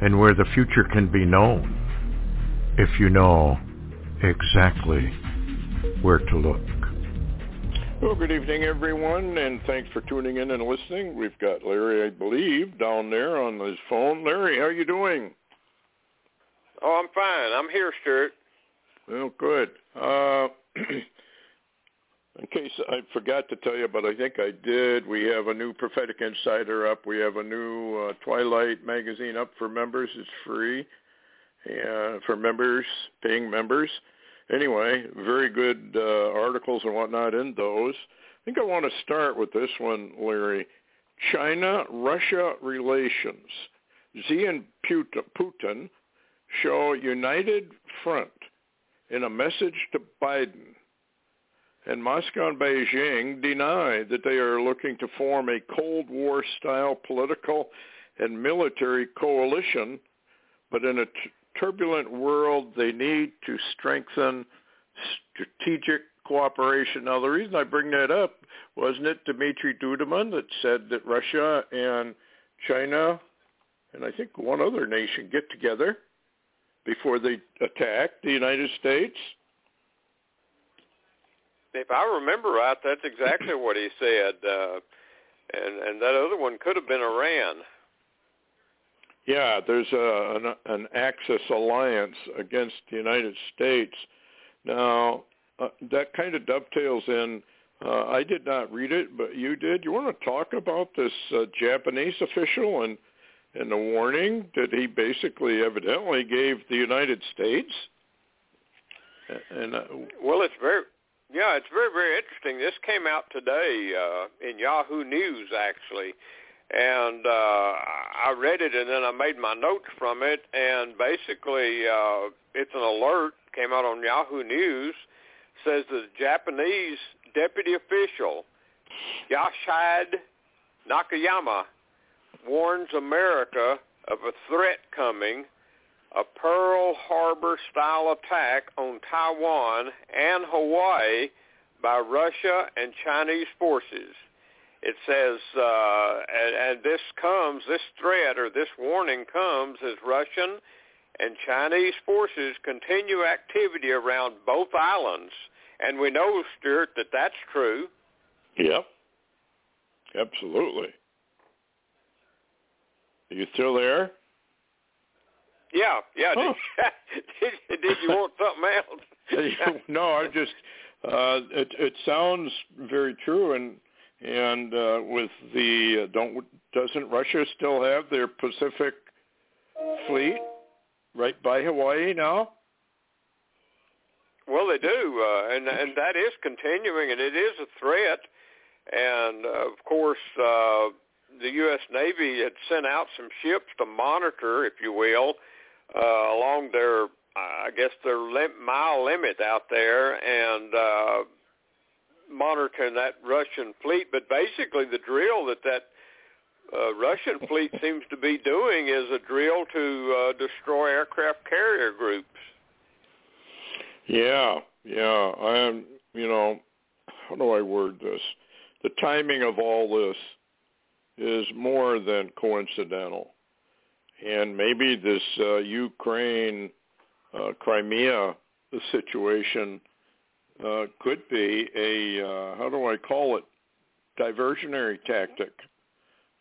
and where the future can be known if you know exactly where to look. Well, good evening, everyone, and thanks for tuning in and listening. We've got Larry, I believe, down there on his phone. Larry, how are you doing? Oh, I'm fine. I'm here, Stewart. Well, good. Uh, in case I forgot to tell you, but I think I did, we have a new Prophetic Insider up. We have a new uh, Twilight magazine up for members. It's free uh, for members, paying members. Anyway, very good uh, articles and whatnot in those. I think I want to start with this one, Larry. China-Russia relations. Xi and Putin show united front in a message to Biden. And Moscow and Beijing deny that they are looking to form a Cold War-style political and military coalition, but in a t- turbulent world, they need to strengthen strategic cooperation. Now, the reason I bring that up, wasn't it Dumitru Duduman that said that Russia and China and I think one other nation get together before they attack the United States? If I remember right, that's exactly what he said. Uh, and and that other one could have been Iran. Yeah, there's a, an, an Axis alliance against the United States. Now, uh, that kind of dovetails in. Uh, I did not read it, but you did. You want to talk about this uh, Japanese official and and the warning that he basically evidently gave the United States. And uh, well, it's very yeah, it's very very interesting. This came out today uh, in Yahoo News actually, and uh, I read it and then I made my notes from it. And basically, uh, it's an alert came out on Yahoo News says the Japanese deputy official Yasuhide Nakayama warns America of a threat coming, a Pearl Harbor-style attack on Taiwan and Hawaii by Russia and Chinese forces. It says, uh, and, and this comes, this threat or this warning comes as Russian and Chinese forces continue activity around both islands. And we know, Stuart, that that's true. Yep. Absolutely. Are you still there? Yeah, yeah. Huh. Did, did, did you want something else? no, I just uh, it it sounds very true, and and uh, with the uh, don't doesn't Russia still have their Pacific fleet right by Hawaii now? Well, they do, uh, and and that is continuing, and it is a threat. And uh, of course, uh, the U.S. Navy had sent out some ships to monitor, if you will, uh, along their, I guess, their lim- mile limit out there and uh, monitoring that Russian fleet. But basically, the drill that that uh, Russian fleet seems to be doing is a drill to uh, destroy aircraft carrier groups. Yeah, yeah. I'm, you know, how do I word this? The timing of all this is more than coincidental. And maybe this uh, Ukraine, uh, Crimea situation uh, could be a, uh, how do I call it, diversionary tactic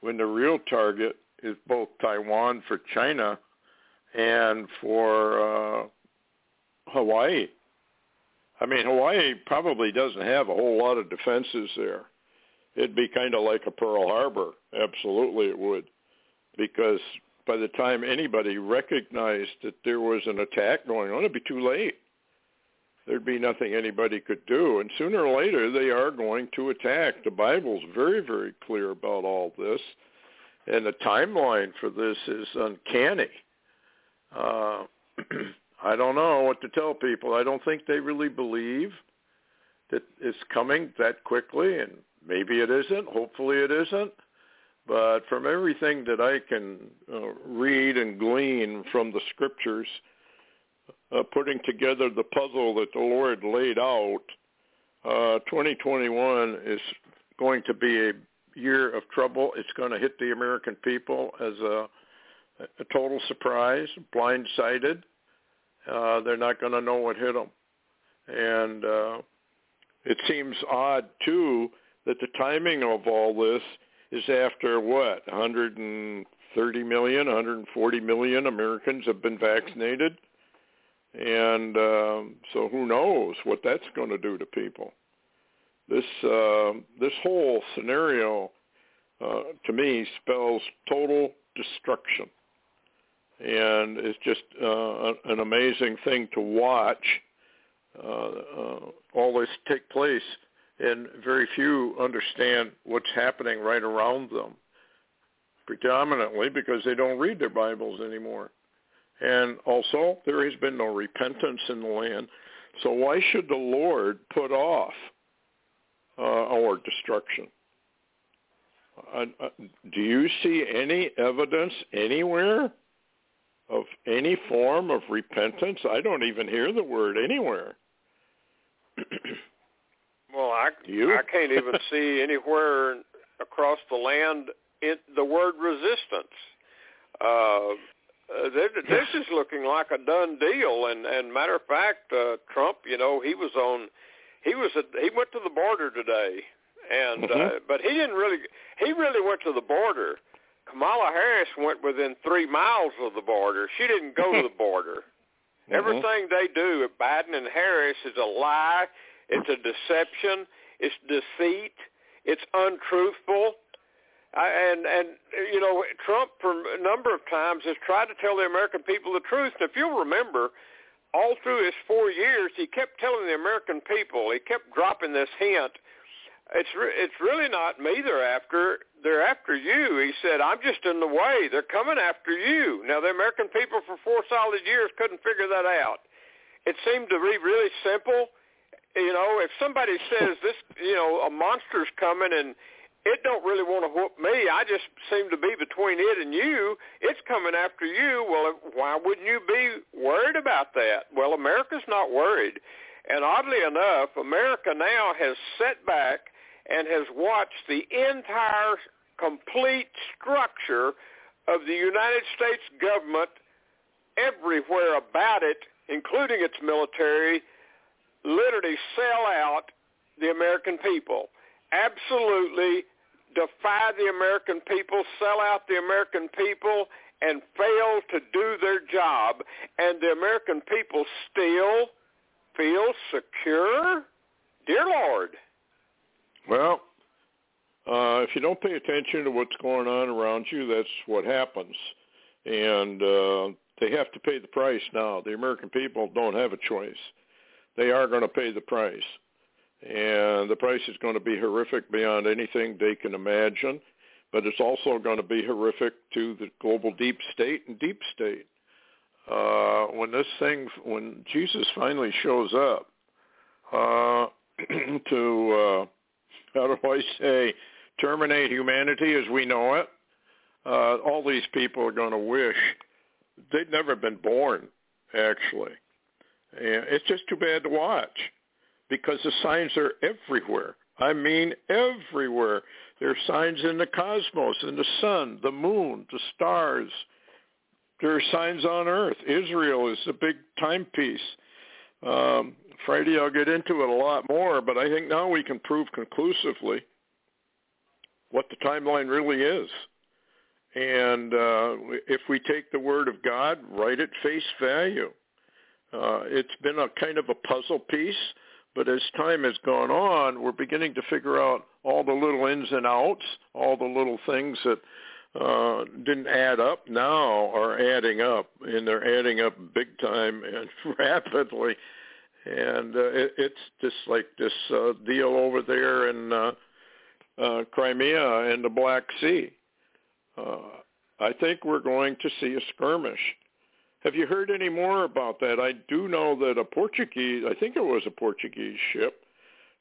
when the real target is both Taiwan for China and for uh, Hawaii. I mean, Hawaii probably doesn't have a whole lot of defenses there it'd be kind of like a Pearl Harbor. Absolutely, it would, because by the time anybody recognized that there was an attack going on, it'd be too late. There'd be nothing anybody could do, and sooner or later they are going to attack. The Bible's very, very clear about all this, and the timeline for this is uncanny. Uh, I don't know what to tell people. I don't think they really believe that it's coming that quickly, and maybe it isn't. Hopefully it isn't. But from everything that I can uh, read and glean from the scriptures, uh, putting together the puzzle that the Lord laid out, uh, 2021 is going to be a year of trouble. It's going to hit the American people as a, a total surprise, blindsided. Uh, they're not going to know what hit them. And uh, it seems odd, too, that the timing of all this is after what, 130 million, 140 million Americans have been vaccinated. And um, so who knows what that's going to do to people. This uh, this whole scenario, uh, to me, spells total destruction, and it's just uh, an amazing thing to watch uh, uh, all this take place, and very few understand what's happening right around them, predominantly because they don't read their Bibles anymore. And also, there has been no repentance in the land. So why should the Lord put off uh, our destruction? Uh, uh, do you see any evidence anywhere of any form of repentance? I don't even hear the word anywhere. I you? I can't even see anywhere across the land it, the word resistance. Uh, uh, this is looking like a done deal. And and matter of fact, uh, Trump, you know, he was on, he was at, he went to the border today, and mm-hmm. uh, but he didn't really, he really went to the border. Kamala Harris went within three miles of the border. She didn't go to the border. Mm-hmm. Everything they do at Biden and Harris is a lie. It's a deception. It's deceit. It's untruthful. And and you know Trump for a number of times has tried to tell the American people the truth. And if you'll remember, all through his four years, he kept telling the American people. He kept dropping this hint. It's re- it's really not me they're after. They're after you. He said, I'm just in the way. They're coming after you. Now the American people for four solid years couldn't figure that out. It seemed to be really simple. You know, if somebody says this, you know, a monster's coming and it don't really want to whoop me. I just seem to be between it and you. It's coming after you. Well, why wouldn't you be worried about that? Well, America's not worried. And oddly enough, America now has set back and has watched the entire complete structure of the United States government everywhere about it, including its military, literally sell out the American people absolutely defy the American people, sell out the American people, and fail to do their job, and the American people still feel secure? Dear Lord. Well, uh, if you don't pay attention to what's going on around you, that's what happens. And uh, they have to pay the price now. The American people don't have a choice. They are going to pay the price and the price is going to be horrific beyond anything they can imagine. But it's also going to be horrific to the global deep state and deep state. Uh, when this thing, when Jesus finally shows up uh, to, uh, how do I say, terminate humanity as we know it, uh, all these people are going to wish they'd never been born, actually. And it's just too bad to watch because the signs are everywhere. I mean everywhere. There are signs in the cosmos, in the sun, the moon, the stars. There are signs on earth. Israel is a big timepiece. Um, Friday I'll get into it a lot more, but I think now we can prove conclusively what the timeline really is. And uh, if we take the word of God right at face value, uh, it's been a kind of a puzzle piece but as time has gone on, we're beginning to figure out all the little ins and outs, all the little things that uh, didn't add up now are adding up, and they're adding up big time and rapidly. And uh, it, it's just like this uh, deal over there in uh, uh, Crimea and the Black Sea. Uh, I think we're going to see a skirmish. Have you heard any more about that? I do know that a Portuguese, I think it was a Portuguese ship,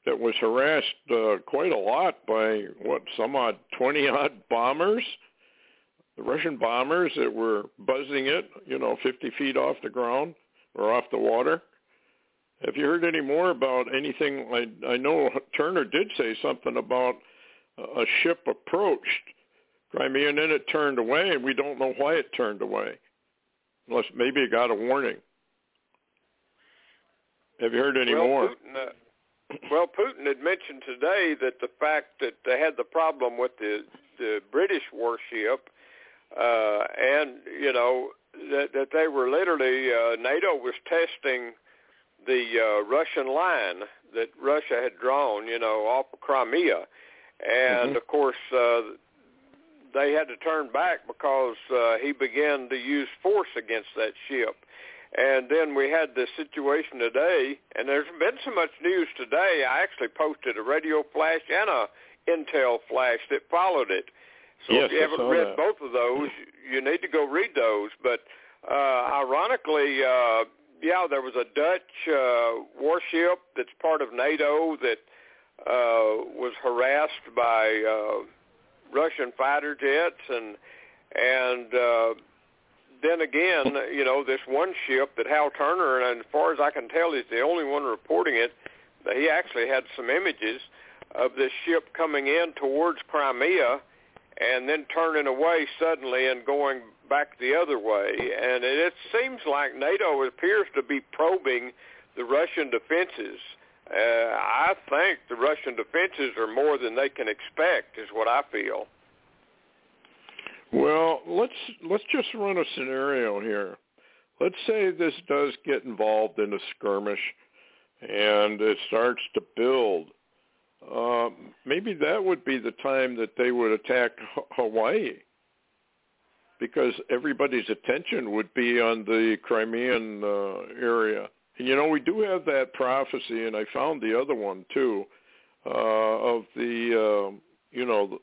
that was harassed uh, quite a lot by what some odd twenty odd bombers, the Russian bombers that were buzzing it, you know, fifty feet off the ground or off the water. Have you heard any more about anything? I I know Turner did say something about a ship approached Crimea and then it turned away, and we don't know why it turned away, unless maybe it got a warning. Have you heard any well, more? Putin, uh, well, Putin had mentioned today that the fact that they had the problem with the the British warship, uh, and you know that that they were literally uh, NATO was testing the uh, Russian line that Russia had drawn, you know, off of Crimea, and mm-hmm. of course uh, they had to turn back because uh, he began to use force against that ship. And then we had this situation today, and there's been so much news today. I actually posted a radio flash and a Intel flash that followed it. So yes, if you haven't read that. both of those, you need to go read those. But uh, ironically, uh, yeah, there was a Dutch uh, warship that's part of NATO that uh, was harassed by uh, Russian fighter jets, and and uh, then again, you know, this one ship that Hal Turner, and as far as I can tell, he's the only one reporting it. He actually had some images of this ship coming in towards Crimea, and then turning away suddenly and going back the other way. And it, it seems like NATO appears to be probing the Russian defenses. Uh, I think the Russian defenses are more than they can expect, is what I feel. Well, let's let's just run a scenario here. Let's say this does get involved in a skirmish, and it starts to build. Uh, maybe that would be the time that they would attack H- Hawaii, because everybody's attention would be on the Crimean uh, area. And you know, we do have that prophecy, and I found the other one too, uh, of the uh, you know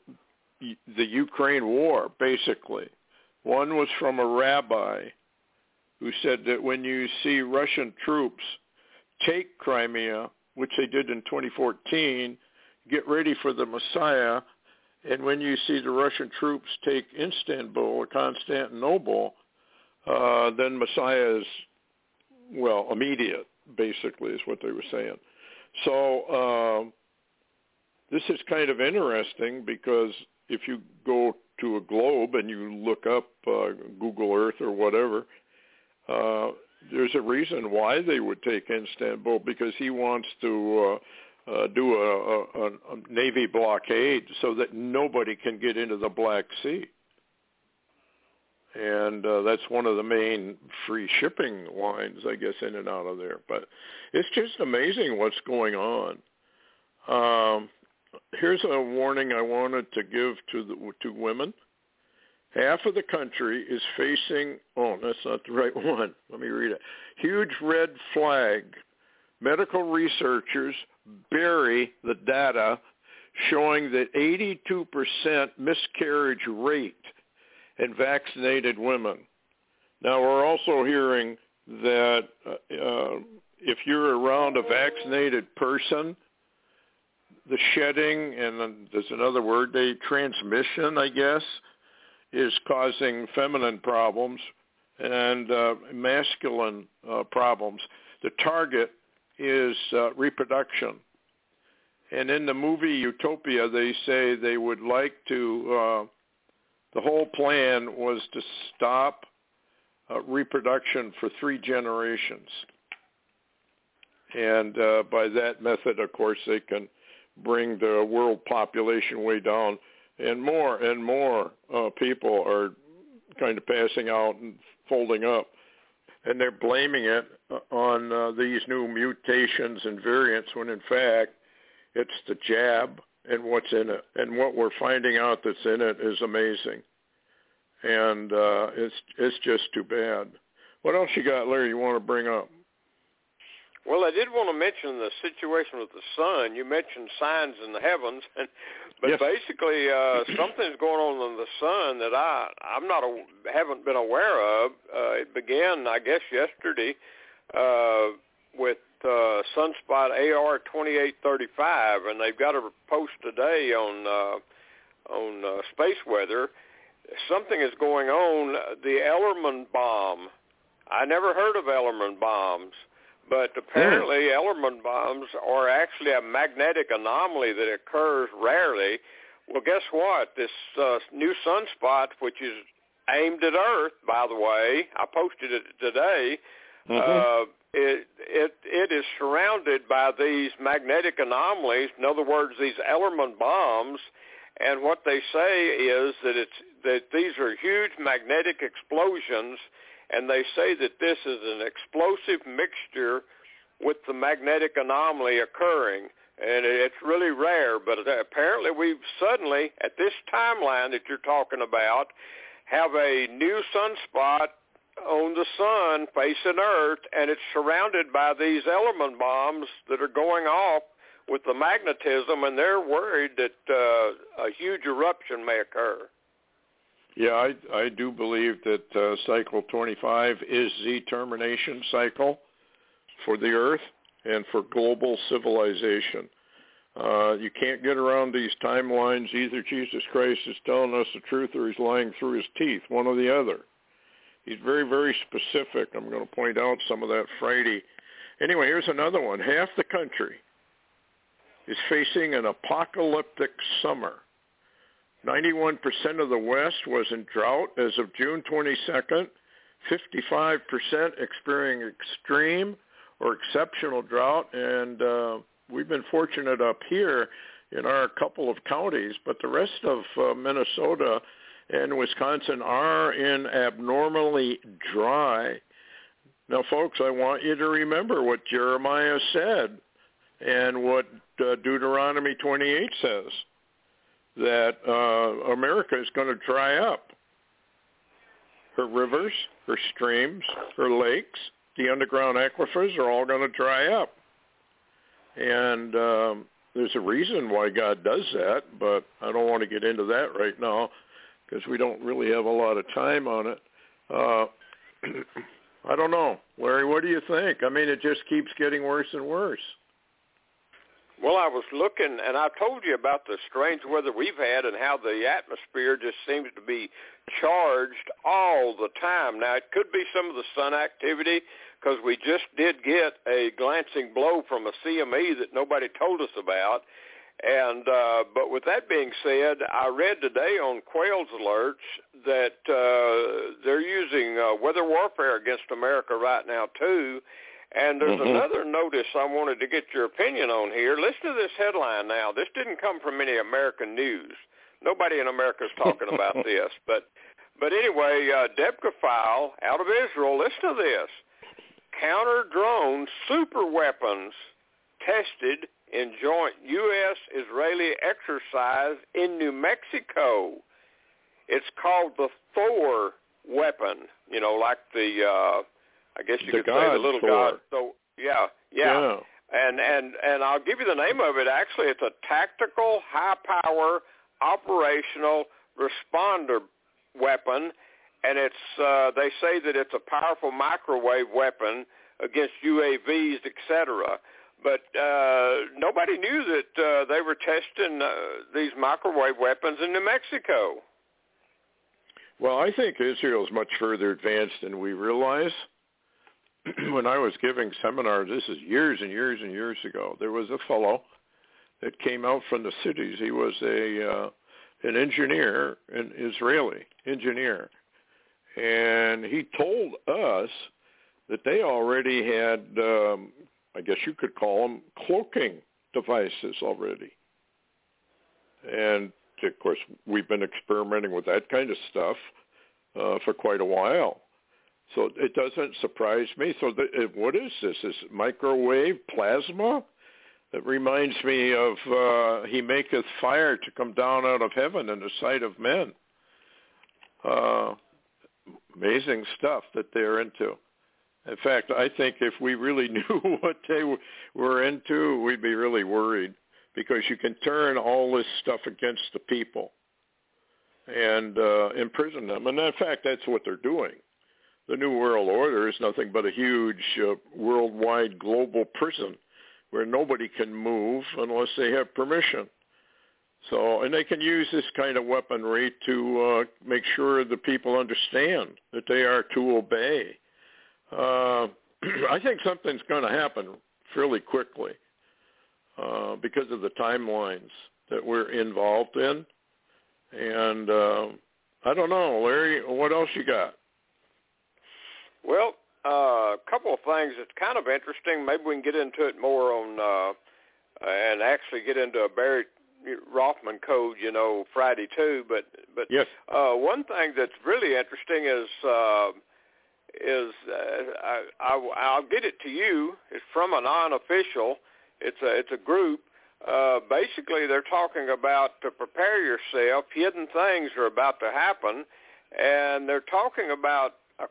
the Ukraine war, basically. One was from a rabbi who said that when you see Russian troops take Crimea, which they did in 2014, get ready for the Messiah. And when you see the Russian troops take Istanbul or Constantinople, uh, then Messiah is, well, immediate, basically, is what they were saying. So uh, this is kind of interesting because if you go to a globe and you look up uh, Google Earth or whatever, uh, there's a reason why they would take Istanbul because he wants to uh, uh, do a, a, a navy blockade so that nobody can get into the Black Sea. And uh, that's one of the main free shipping lines, I guess, in and out of there. But it's just amazing what's going on. Um, here's a warning I wanted to give to the, to women. Half of the country is facing, oh, that's not the right one. Let me read it. Huge red flag. Medical researchers bury the data showing that 82% miscarriage rate in vaccinated women. Now, we're also hearing that uh, uh if you're around a vaccinated person, the shedding, and there's another word, the transmission, I guess, is causing feminine problems and uh, masculine uh, problems. The target is uh, reproduction. And in the movie Utopia, they say they would like to, uh, the whole plan was to stop uh, reproduction for three generations. And uh, by that method, of course, they can bring the world population way down, and more and more uh, people are kind of passing out and folding up, and they're blaming it uh, on uh, these new mutations and variants when in fact it's the jab and what's in it, and what we're finding out that's in it is amazing, and uh, it's it's just too bad. What else you got, Larry? You want to bring up? Well, I did want to mention the situation with the sun. You mentioned signs in the heavens, and But yes. basically, uh, something's going on in the sun that I I'm not a, haven't been aware of. Uh, it began, I guess, yesterday uh, with uh, Sunspot AR 2835, and they've got a post today on uh, on uh, space weather. Something is going on. The Ellerman bomb. I never heard of Ellerman bombs. But apparently, Hmm. Ellerman bombs are actually a magnetic anomaly that occurs rarely. Well, guess what? This uh, new sunspot, which is aimed at Earth, by the way, I posted it today. Mhm. Uh, it it it is surrounded by these magnetic anomalies. In other words, these Ellerman bombs. And what they say is that it's that these are huge magnetic explosions and they say that this is an explosive mixture with the magnetic anomaly occurring. And it's really rare, but apparently we've suddenly, at this timeline that you're talking about, have a new sunspot on the sun facing Earth, and it's surrounded by these Ellerman bombs that are going off with the magnetism, and they're worried that uh, a huge eruption may occur. Yeah, I I do believe that uh, cycle 25 is the termination cycle for the Earth and for global civilization. Uh, you can't get around these timelines. Either Jesus Christ is telling us the truth or he's lying through his teeth, one or the other. He's very, very specific. I'm going to point out some of that Friday. Anyway, here's another one. Half the country is facing an apocalyptic summer. 91% of the West was in drought as of June 22nd. 55% experiencing extreme or exceptional drought, and uh, we've been fortunate up here in our couple of counties, but the rest of uh, Minnesota and Wisconsin are in abnormally dry. Now, folks, I want you to remember what Jeremiah said and what uh, Deuteronomy 28 says that uh, America is going to dry up. Her rivers, her streams, her lakes, the underground aquifers are all going to dry up. And um, there's a reason why God does that, but I don't want to get into that right now because we don't really have a lot of time on it. Uh, I don't know. Larry, what do you think? I mean, it just keeps getting worse and worse. Well, I was looking, and I told you about the strange weather we've had and how the atmosphere just seems to be charged all the time. Now, it could be some of the sun activity because we just did get a glancing blow from a CME that nobody told us about. And uh, but with that being said, I read today on Quayle's alerts that uh, they're using uh, weather warfare against America right now too. And there's Mhm. another notice I wanted to get your opinion on here. Listen to this headline now. This didn't come from any American news. Nobody in America is talking about this. But but anyway, uh, Debka file out of Israel. Listen to this: counter drone super weapons tested in joint U.S.-Israeli exercise in New Mexico. It's called the Thor weapon. You know, like the uh, I guess you The could say the little Thor. god. So yeah, yeah, and and and I'll give you the name of it. Actually, it's a tactical, high-power, operational responder weapon, and it's uh, they say that it's a powerful microwave weapon against UAVs, etc. But uh, nobody knew that uh, they were testing uh, these microwave weapons in New Mexico. Well, I think Israel is much further advanced than we realize. when I was giving seminars, this is years and years and years ago, there was a fellow that came out from the cities. He was a uh, an engineer, an Israeli engineer, and he told us that they already had, um, I guess you could call them cloaking devices already. And of course, we've been experimenting with that kind of stuff uh, for quite a while. So it doesn't surprise me. So the, uh, what is this? Is microwave plasma? It reminds me of uh, he maketh fire to come down out of heaven in the sight of men. Uh, amazing stuff that they're into. In fact, I think if we really knew what they were into, we'd be really worried because you can turn all this stuff against the people and uh, imprison them. And in fact, that's what they're doing. The New World Order is nothing but a huge uh, worldwide global prison where nobody can move unless they have permission. So, and they can use this kind of weaponry to uh, make sure the people understand that they are to obey. Uh, I think something's going to happen fairly quickly uh, because of the timelines that we're involved in. And uh, I don't know, Larry, what else you got? Well, uh, a couple of things that's kind of interesting. Maybe we can get into it more on uh, and actually get into a Barry Rothman code, you know, Friday too. But but yes. uh, one thing that's really interesting is uh, is uh, I, I, I'll get it to you. It's from a non-official. It's a it's a group. Uh, basically, they're talking about to prepare yourself. Hidden things are about to happen, and they're talking about uh,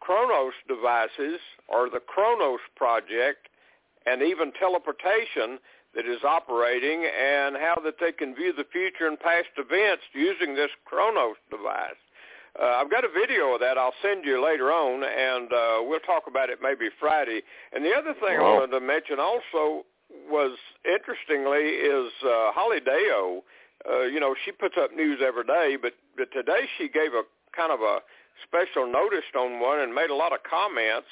Chronos devices or the Chronos project, and even teleportation that is operating, and how that they can view the future and past events using this Chronos device. Uh, I've got a video of that. I'll send you later on, and uh, we'll talk about it maybe Friday. And the other thing wow. I wanted to mention also was, interestingly, is uh, Holly Deyo. Uh, you know, she puts up news every day, but, but today she gave a kind of a special notice on one and made a lot of comments.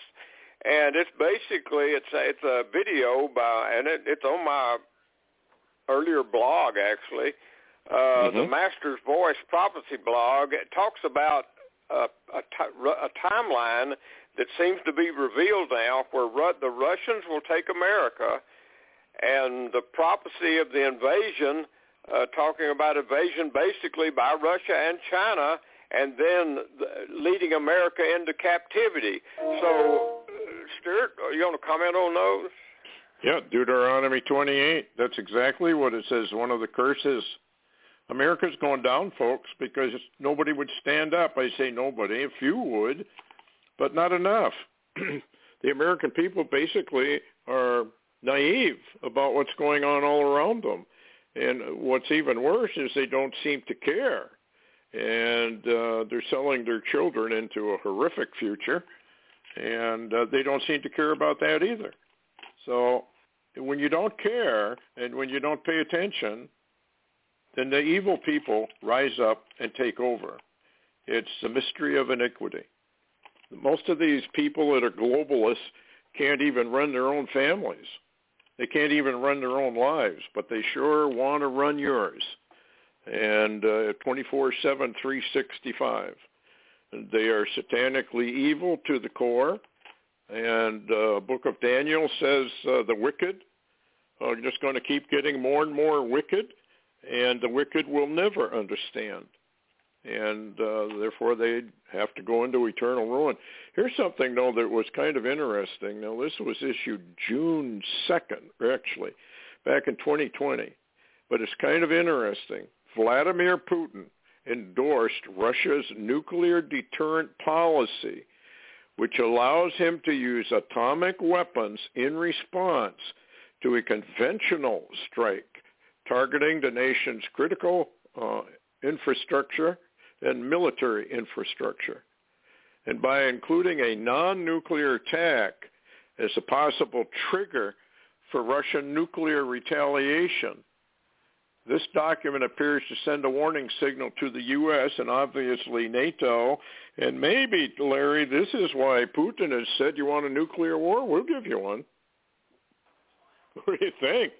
And it's basically it's a, it's a video by and it, it's on my earlier blog actually uh, mm-hmm. the Master's Voice Prophecy blog. Talks about a, a, t- a timeline that seems to be revealed now where Ru- the Russians will take America and the prophecy of the invasion, uh, talking about invasion basically by Russia and China and then the, leading America into captivity. So, uh, Stewart, are you going to comment on those? Yeah, Deuteronomy 28. That's exactly what it says. One of the curses America's going down, folks, because nobody would stand up. I say nobody, a few would, but not enough. the American people basically are naive about what's going on all around them. And what's even worse is they don't seem to care. And uh, they're selling their children into a horrific future, and uh, they don't seem to care about that either. So when you don't care and when you don't pay attention, then the evil people rise up and take over. It's the mystery of iniquity. Most of these people that are globalists can't even run their own families. They can't even run their own lives, but they sure want to run yours. And uh, 24-7, 365. They are satanically evil to the core. And uh, Book of Daniel says uh, the wicked are just going to keep getting more and more wicked and the wicked will never understand. And uh, therefore they have to go into eternal ruin. Here's something, though, that was kind of interesting. Now, this was issued June 2nd, actually, back in 2020. But it's kind of interesting. Vladimir Putin endorsed Russia's nuclear deterrent policy, which allows him to use atomic weapons in response to a conventional strike targeting the nation's critical uh, infrastructure and military infrastructure. And by including a non-nuclear attack as a possible trigger for Russian nuclear retaliation, this document appears to send a warning signal to the U.S. and obviously NATO. And maybe, Larry, this is why Putin has said, you want a nuclear war? We'll give you one. What do you think?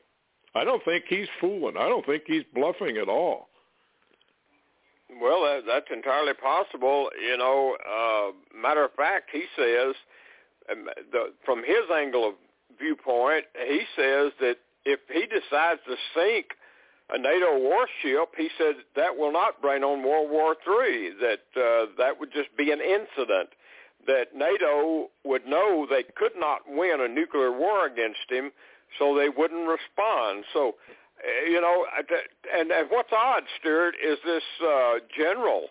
I don't think he's fooling. I don't think he's bluffing at all. Well, that, that's entirely possible. You know, uh, matter of fact, he says, um, the, from his angle of viewpoint, he says that if he decides to sink a NATO warship, he said that will not bring on World War III. That uh, that would just be an incident. That NATO would know they could not win a nuclear war against him, so they wouldn't respond. So, eh, you know, and, and what's odd, Stewart, is this uh, general,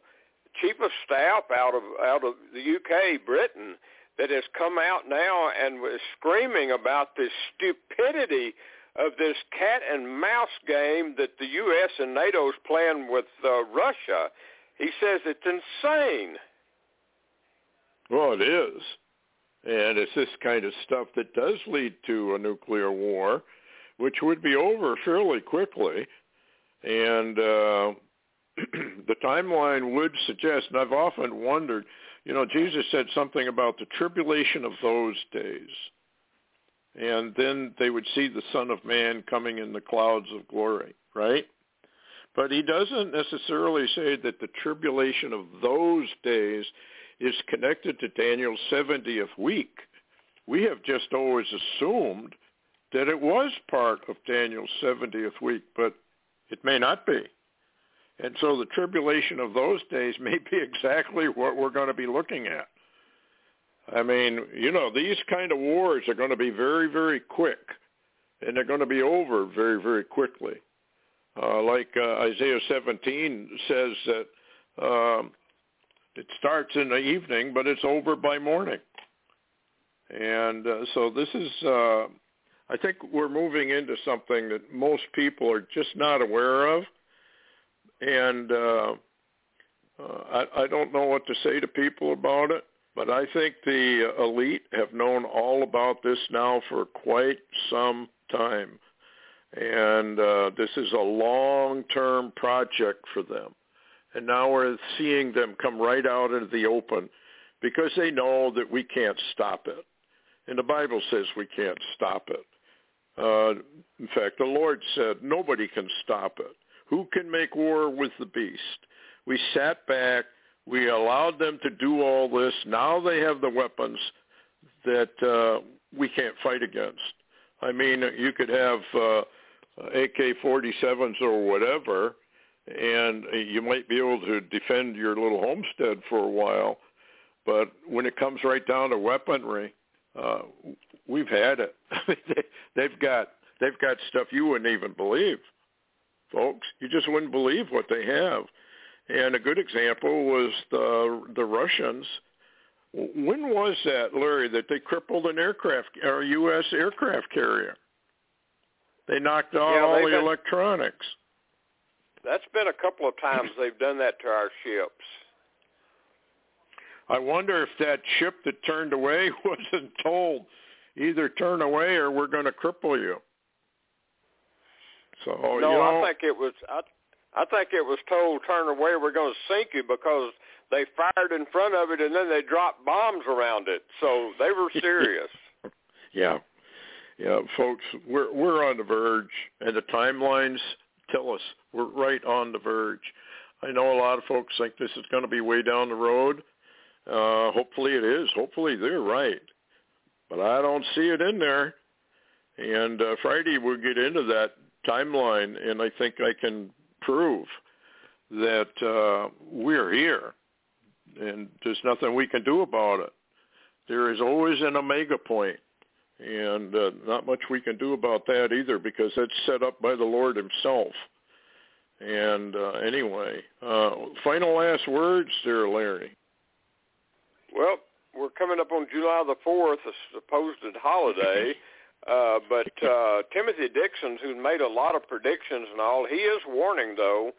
chief of staff out of out of the UK, Britain, that has come out now and was screaming about the stupidity of this cat and mouse game that the U.S. and NATO's playing with uh, Russia. He says it's insane. Well, it is. And it's this kind of stuff that does lead to a nuclear war, which would be over fairly quickly. And uh, the timeline would suggest, and I've often wondered, you know, Jesus said something about the tribulation of those days. And then they would see the Son of Man coming in the clouds of glory, right? But he doesn't necessarily say that the tribulation of those days is connected to Daniel's 70th week. We have just always assumed that it was part of Daniel's 70th week, but it may not be. And so the tribulation of those days may be exactly what we're going to be looking at. I mean, you know, these kind of wars are going to be very, very quick, and they're going to be over very, very quickly. Uh, like uh, Isaiah 17 says that um, it starts in the evening, but it's over by morning. And uh, so this is, uh, I think we're moving into something that most people are just not aware of. And uh, uh, I, I don't know what to say to people about it, but I think the elite have known all about this now for quite some time. And uh, this is a long-term project for them and now we're seeing them come right out into the open because they know that we can't stop it. And the Bible says we can't stop it. Uh, in fact, the Lord said, nobody can stop it. Who can make war with the beast? We sat back. We allowed them to do all this. Now they have the weapons that uh, we can't fight against. I mean, you could have uh, AK-47s or whatever, and you might be able to defend your little homestead for a while. But when it comes right down to weaponry, uh, we've had it. they've got they've got stuff you wouldn't even believe, folks. You just wouldn't believe what they have. And a good example was the the Russians. When was that, Larry, that they crippled an aircraft or U.S. aircraft carrier? They knocked out yeah, all the been, electronics. That's been a couple of times they've done that to our ships. I wonder if that ship that turned away wasn't told either turn away or we're going to cripple you. So no, you know, I think it was. I, I think it was told turn away. We're going to sink you because they fired in front of it and then they dropped bombs around it. So they were serious. yeah, yeah, folks, we're we're on the verge, and the timelines tell us we're right on the verge. I know a lot of folks think this is going to be way down the road. Uh, hopefully it is. Hopefully they're right. But I don't see it in there. And uh, Friday we'll get into that timeline, and I think I can prove that uh, we're here, and there's nothing we can do about it. There is always an omega point, and uh, not much we can do about that either because that's set up by the Lord himself. And uh, anyway, uh, final last words there, Larry. Well, we're coming up on July the 4th, a supposed holiday. Uh, but uh, Timothy Dixon, who made a lot of predictions and all, he is warning, though,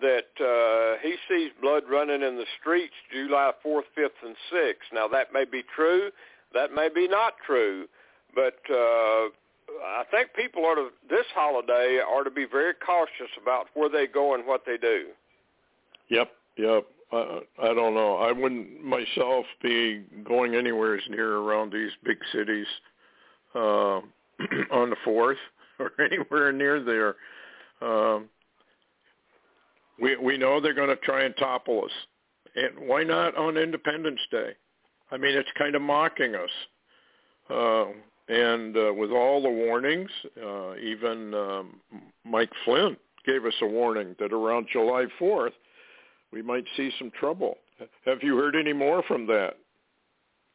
that uh, he sees blood running in the streets July 4th, 5th, and 6th. Now, that may be true. That may be not true. But uh, I think people are to this holiday are to be very cautious about where they go and what they do. Yep, yep. Uh, I don't know. I wouldn't myself be going anywhere near around these big cities uh, on the fourth or anywhere near there. Um, we we know they're going to try and topple us, and why not on Independence Day? I mean, it's kind of mocking us. Uh, and uh, with all the warnings, uh, even um, Mike Flynn gave us a warning that around July 4th, we might see some trouble. Have you heard any more from that,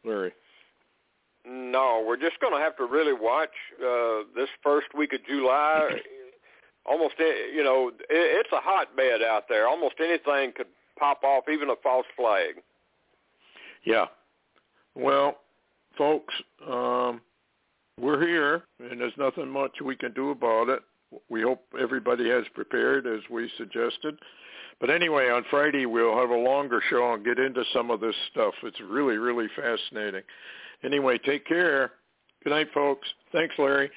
Larry? No, we're just going to have to really watch uh, this first week of July. Almost, you know, it's a hotbed out there. Almost anything could pop off, even a false flag. Yeah. Well, folks, um, we're here, and there's nothing much we can do about it. We hope everybody has prepared as we suggested. But anyway, on Friday we'll have a longer show and get into some of this stuff. It's really, really fascinating. Anyway, take care. Good night, folks. Thanks, Larry.